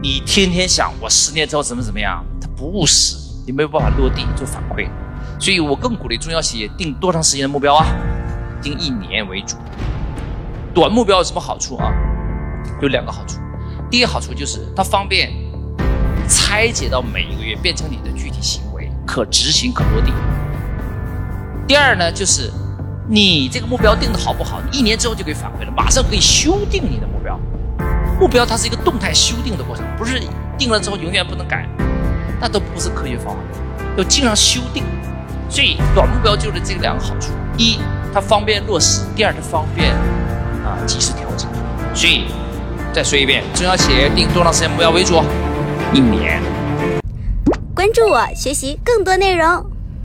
你天天想我十年之后怎么怎么样，它不务实，你没有办法落地做反馈。所以我更鼓励中小企业定多长时间的目标啊？定一年为主。短目标有什么好处啊？有两个好处。第一好处就是它方便拆解到每一个月，变成你的具体行为，可执行、可落地。第二呢，就是你这个目标定的好不好，一年之后就可以反馈了，马上可以修订你的目标。目标它是一个动态修订的过程，不是定了之后永远不能改，那都不是科学方法，要经常修订。所以短目标就是这两个好处：一，它方便落实；第二，它方便啊及时调整。所以再说一遍，中小企业定多长时间目标为主？一年。关注我，学习更多内容。